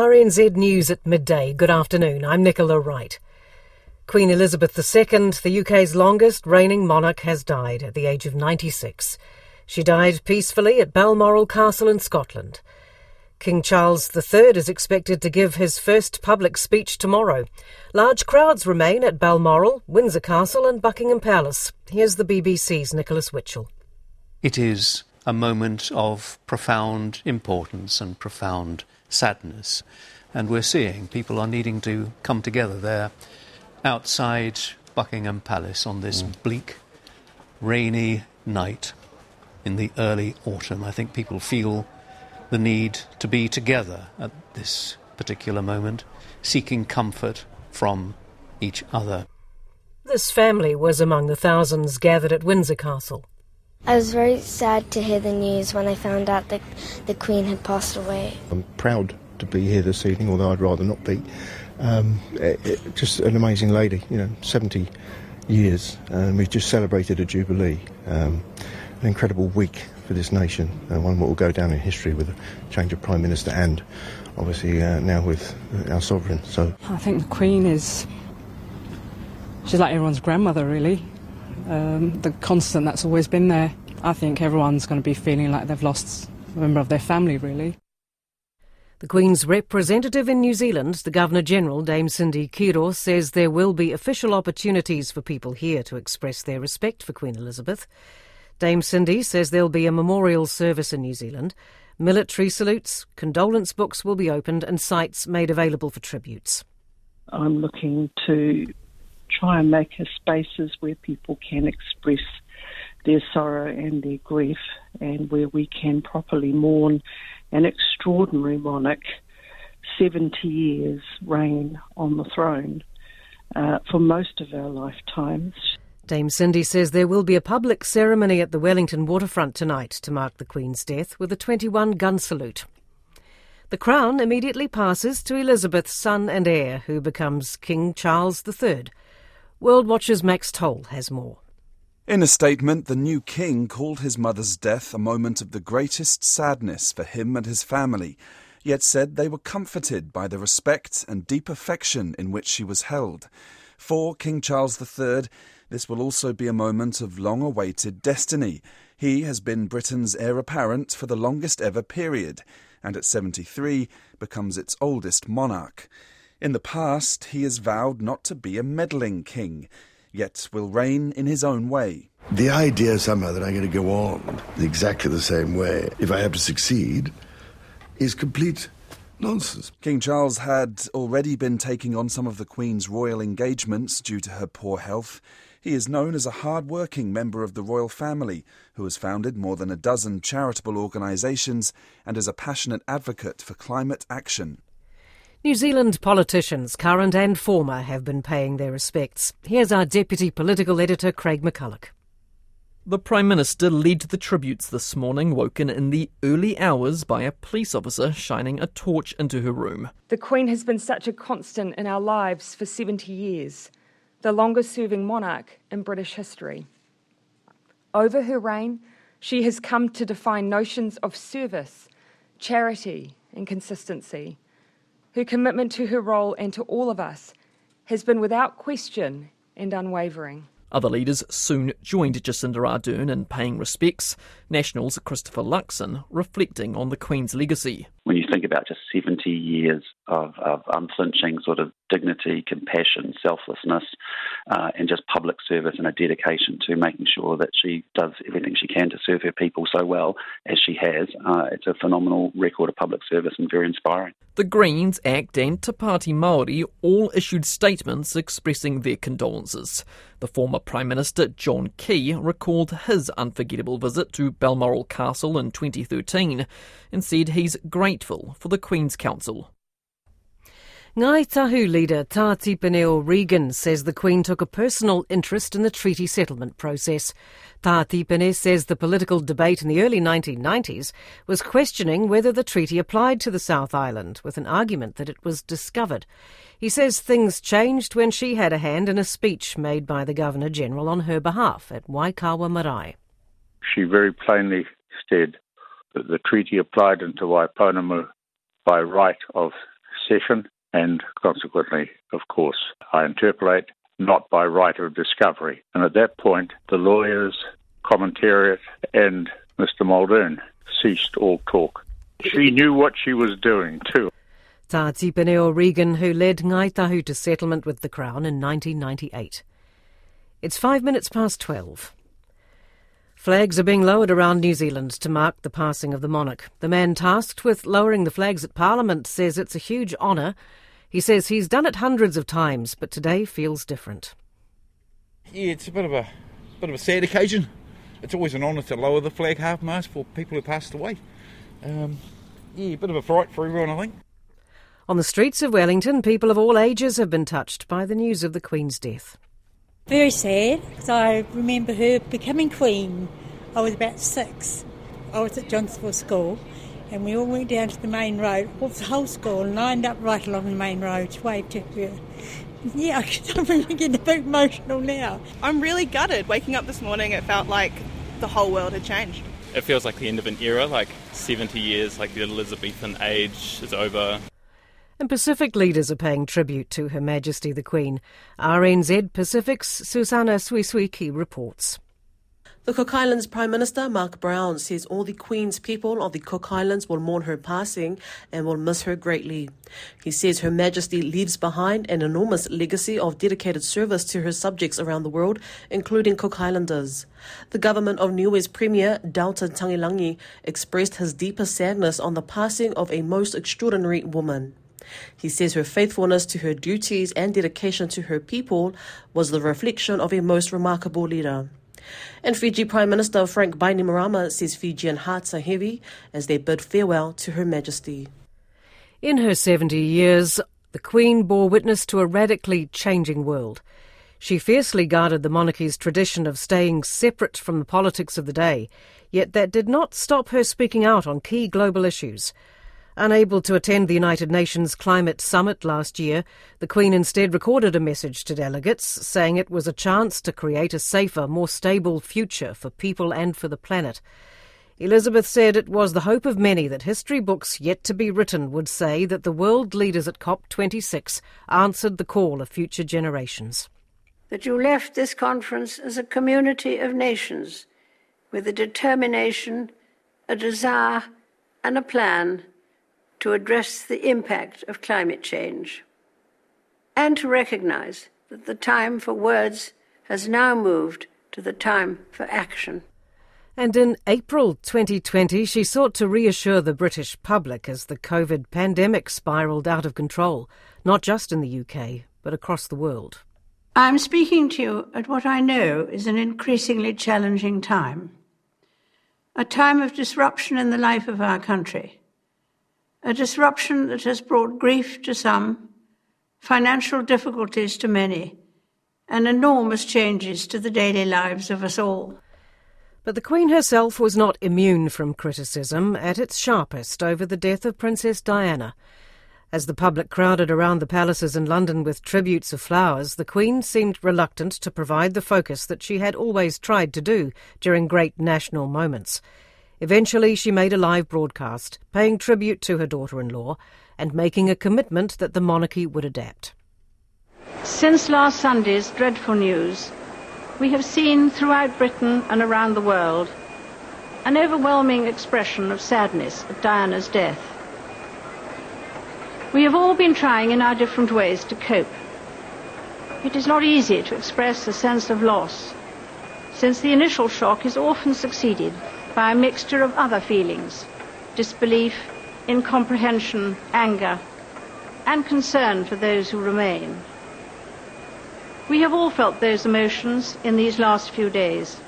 RNZ News at midday. Good afternoon. I'm Nicola Wright. Queen Elizabeth II, the UK's longest reigning monarch, has died at the age of 96. She died peacefully at Balmoral Castle in Scotland. King Charles III is expected to give his first public speech tomorrow. Large crowds remain at Balmoral, Windsor Castle, and Buckingham Palace. Here's the BBC's Nicholas Witchell. It is a moment of profound importance and profound sadness. And we're seeing people are needing to come together there outside Buckingham Palace on this mm. bleak, rainy night in the early autumn. I think people feel the need to be together at this particular moment, seeking comfort from each other. This family was among the thousands gathered at Windsor Castle. I was very sad to hear the news when I found out that the Queen had passed away. I'm proud to be here this evening, although I'd rather not be. Um, it, it, just an amazing lady, you know, 70 years, and we've just celebrated a jubilee. Um, an incredible week for this nation, uh, one that will go down in history with a change of Prime Minister and obviously uh, now with our sovereign. So I think the Queen is, she's like everyone's grandmother, really um, the constant that's always been there. I think everyone's going to be feeling like they've lost a member of their family, really. The Queen's representative in New Zealand, the Governor General, Dame Cindy Kiro, says there will be official opportunities for people here to express their respect for Queen Elizabeth. Dame Cindy says there'll be a memorial service in New Zealand. Military salutes, condolence books will be opened, and sites made available for tributes. I'm looking to try and make spaces where people can express their sorrow and their grief, and where we can properly mourn an extraordinary monarch, 70 years reign on the throne uh, for most of our lifetimes. Dame Cindy says there will be a public ceremony at the Wellington waterfront tonight to mark the Queen's death with a 21 gun salute. The crown immediately passes to Elizabeth's son and heir, who becomes King Charles III. World Watch's Max Toll has more. In a statement, the new king called his mother's death a moment of the greatest sadness for him and his family, yet said they were comforted by the respect and deep affection in which she was held. For King Charles III, this will also be a moment of long awaited destiny. He has been Britain's heir apparent for the longest ever period, and at 73 becomes its oldest monarch. In the past, he has vowed not to be a meddling king, yet will reign in his own way. The idea somehow that I'm going to go on exactly the same way if I have to succeed is complete nonsense. King Charles had already been taking on some of the Queen's royal engagements due to her poor health. He is known as a hard-working member of the royal family who has founded more than a dozen charitable organisations and is a passionate advocate for climate action. New Zealand politicians, current and former, have been paying their respects. Here's our deputy political editor, Craig McCulloch. The Prime Minister led the tributes this morning, woken in the early hours by a police officer shining a torch into her room. The Queen has been such a constant in our lives for 70 years, the longest serving monarch in British history. Over her reign, she has come to define notions of service, charity, and consistency. Her commitment to her role and to all of us has been without question and unwavering. Other leaders soon joined Jacinda Ardern in paying respects. Nationals Christopher Luxon reflecting on the Queen's legacy. When you think about just 70 years of, of unflinching sort of dignity, compassion, selflessness, uh, and just public service and a dedication to making sure that she does everything she can to serve her people so well as she has, uh, it's a phenomenal record of public service and very inspiring. The Greens, ACT, and Te Pāti Māori all issued statements expressing their condolences. The former Prime Minister John Key recalled his unforgettable visit to Balmoral Castle in 2013 and said he's grateful for the Queen's Counsel. Ngāi Tahu leader Tā Tipene O'Regan says the Queen took a personal interest in the treaty settlement process. Tā Tipene says the political debate in the early 1990s was questioning whether the treaty applied to the South Island, with an argument that it was discovered. He says things changed when she had a hand in a speech made by the Governor General on her behalf at Waikawa Marae. She very plainly said that the treaty applied into Waipounamu by right of succession, and consequently, of course, I interpolate not by right of discovery. And at that point, the lawyers, commentariat, and Mr. Muldoon ceased all talk. She knew what she was doing too. Tā Tipene O'Regan, who led Ngai Tahu to settlement with the Crown in 1998. It's five minutes past twelve. Flags are being lowered around New Zealand to mark the passing of the monarch. The man tasked with lowering the flags at Parliament says it's a huge honour. He says he's done it hundreds of times, but today feels different. Yeah, it's a bit of a bit of a sad occasion. It's always an honour to lower the flag half mast for people who passed away. Um, yeah, a bit of a fright for everyone, I think. On the streets of Wellington, people of all ages have been touched by the news of the Queen's death. Very sad, because I remember her becoming Queen. I was about six. I was at Johnsonville School, and we all went down to the main road. Well, the whole school lined up right along the main road to wave to her. Yeah, I'm really getting a bit emotional now. I'm really gutted. Waking up this morning, it felt like the whole world had changed. It feels like the end of an era, like 70 years, like the Elizabethan age is over. And Pacific leaders are paying tribute to Her Majesty the Queen. RNZ Pacific's Susana Suisuiki reports. The Cook Islands Prime Minister Mark Brown says all the Queen's people of the Cook Islands will mourn her passing and will miss her greatly. He says Her Majesty leaves behind an enormous legacy of dedicated service to her subjects around the world, including Cook Islanders. The government of Niue's Premier, Dalton Tagelagi, expressed his deepest sadness on the passing of a most extraordinary woman. He says her faithfulness to her duties and dedication to her people was the reflection of a most remarkable leader. And Fiji Prime Minister Frank Bainimarama says Fijian hearts are heavy as they bid farewell to Her Majesty. In her 70 years, the Queen bore witness to a radically changing world. She fiercely guarded the monarchy's tradition of staying separate from the politics of the day, yet that did not stop her speaking out on key global issues. Unable to attend the United Nations Climate Summit last year, the Queen instead recorded a message to delegates saying it was a chance to create a safer, more stable future for people and for the planet. Elizabeth said it was the hope of many that history books yet to be written would say that the world leaders at COP26 answered the call of future generations. That you left this conference as a community of nations with a determination, a desire, and a plan to address the impact of climate change, and to recognize that the time for words has now moved to the time for action. And in April 2020, she sought to reassure the British public as the COVID pandemic spiralled out of control, not just in the UK, but across the world. I'm speaking to you at what I know is an increasingly challenging time. A time of disruption in the life of our country. A disruption that has brought grief to some, financial difficulties to many, and enormous changes to the daily lives of us all. But the Queen herself was not immune from criticism at its sharpest over the death of Princess Diana. As the public crowded around the palaces in London with tributes of flowers, the Queen seemed reluctant to provide the focus that she had always tried to do during great national moments. Eventually, she made a live broadcast, paying tribute to her daughter in law and making a commitment that the monarchy would adapt. Since last Sunday's dreadful news, we have seen throughout Britain and around the world an overwhelming expression of sadness at Diana's death. We have all been trying in our different ways to cope. It is not easy to express a sense of loss, since the initial shock is often succeeded by a mixture of other feelings disbelief, incomprehension, anger, and concern for those who remain. We have all felt those emotions in these last few days.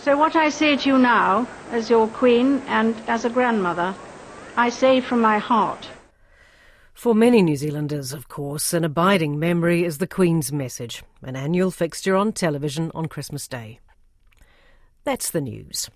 So, what I say to you now, as your Queen and as a grandmother, I say from my heart. For many New Zealanders, of course, an abiding memory is the Queen's message, an annual fixture on television on Christmas Day. That's the news.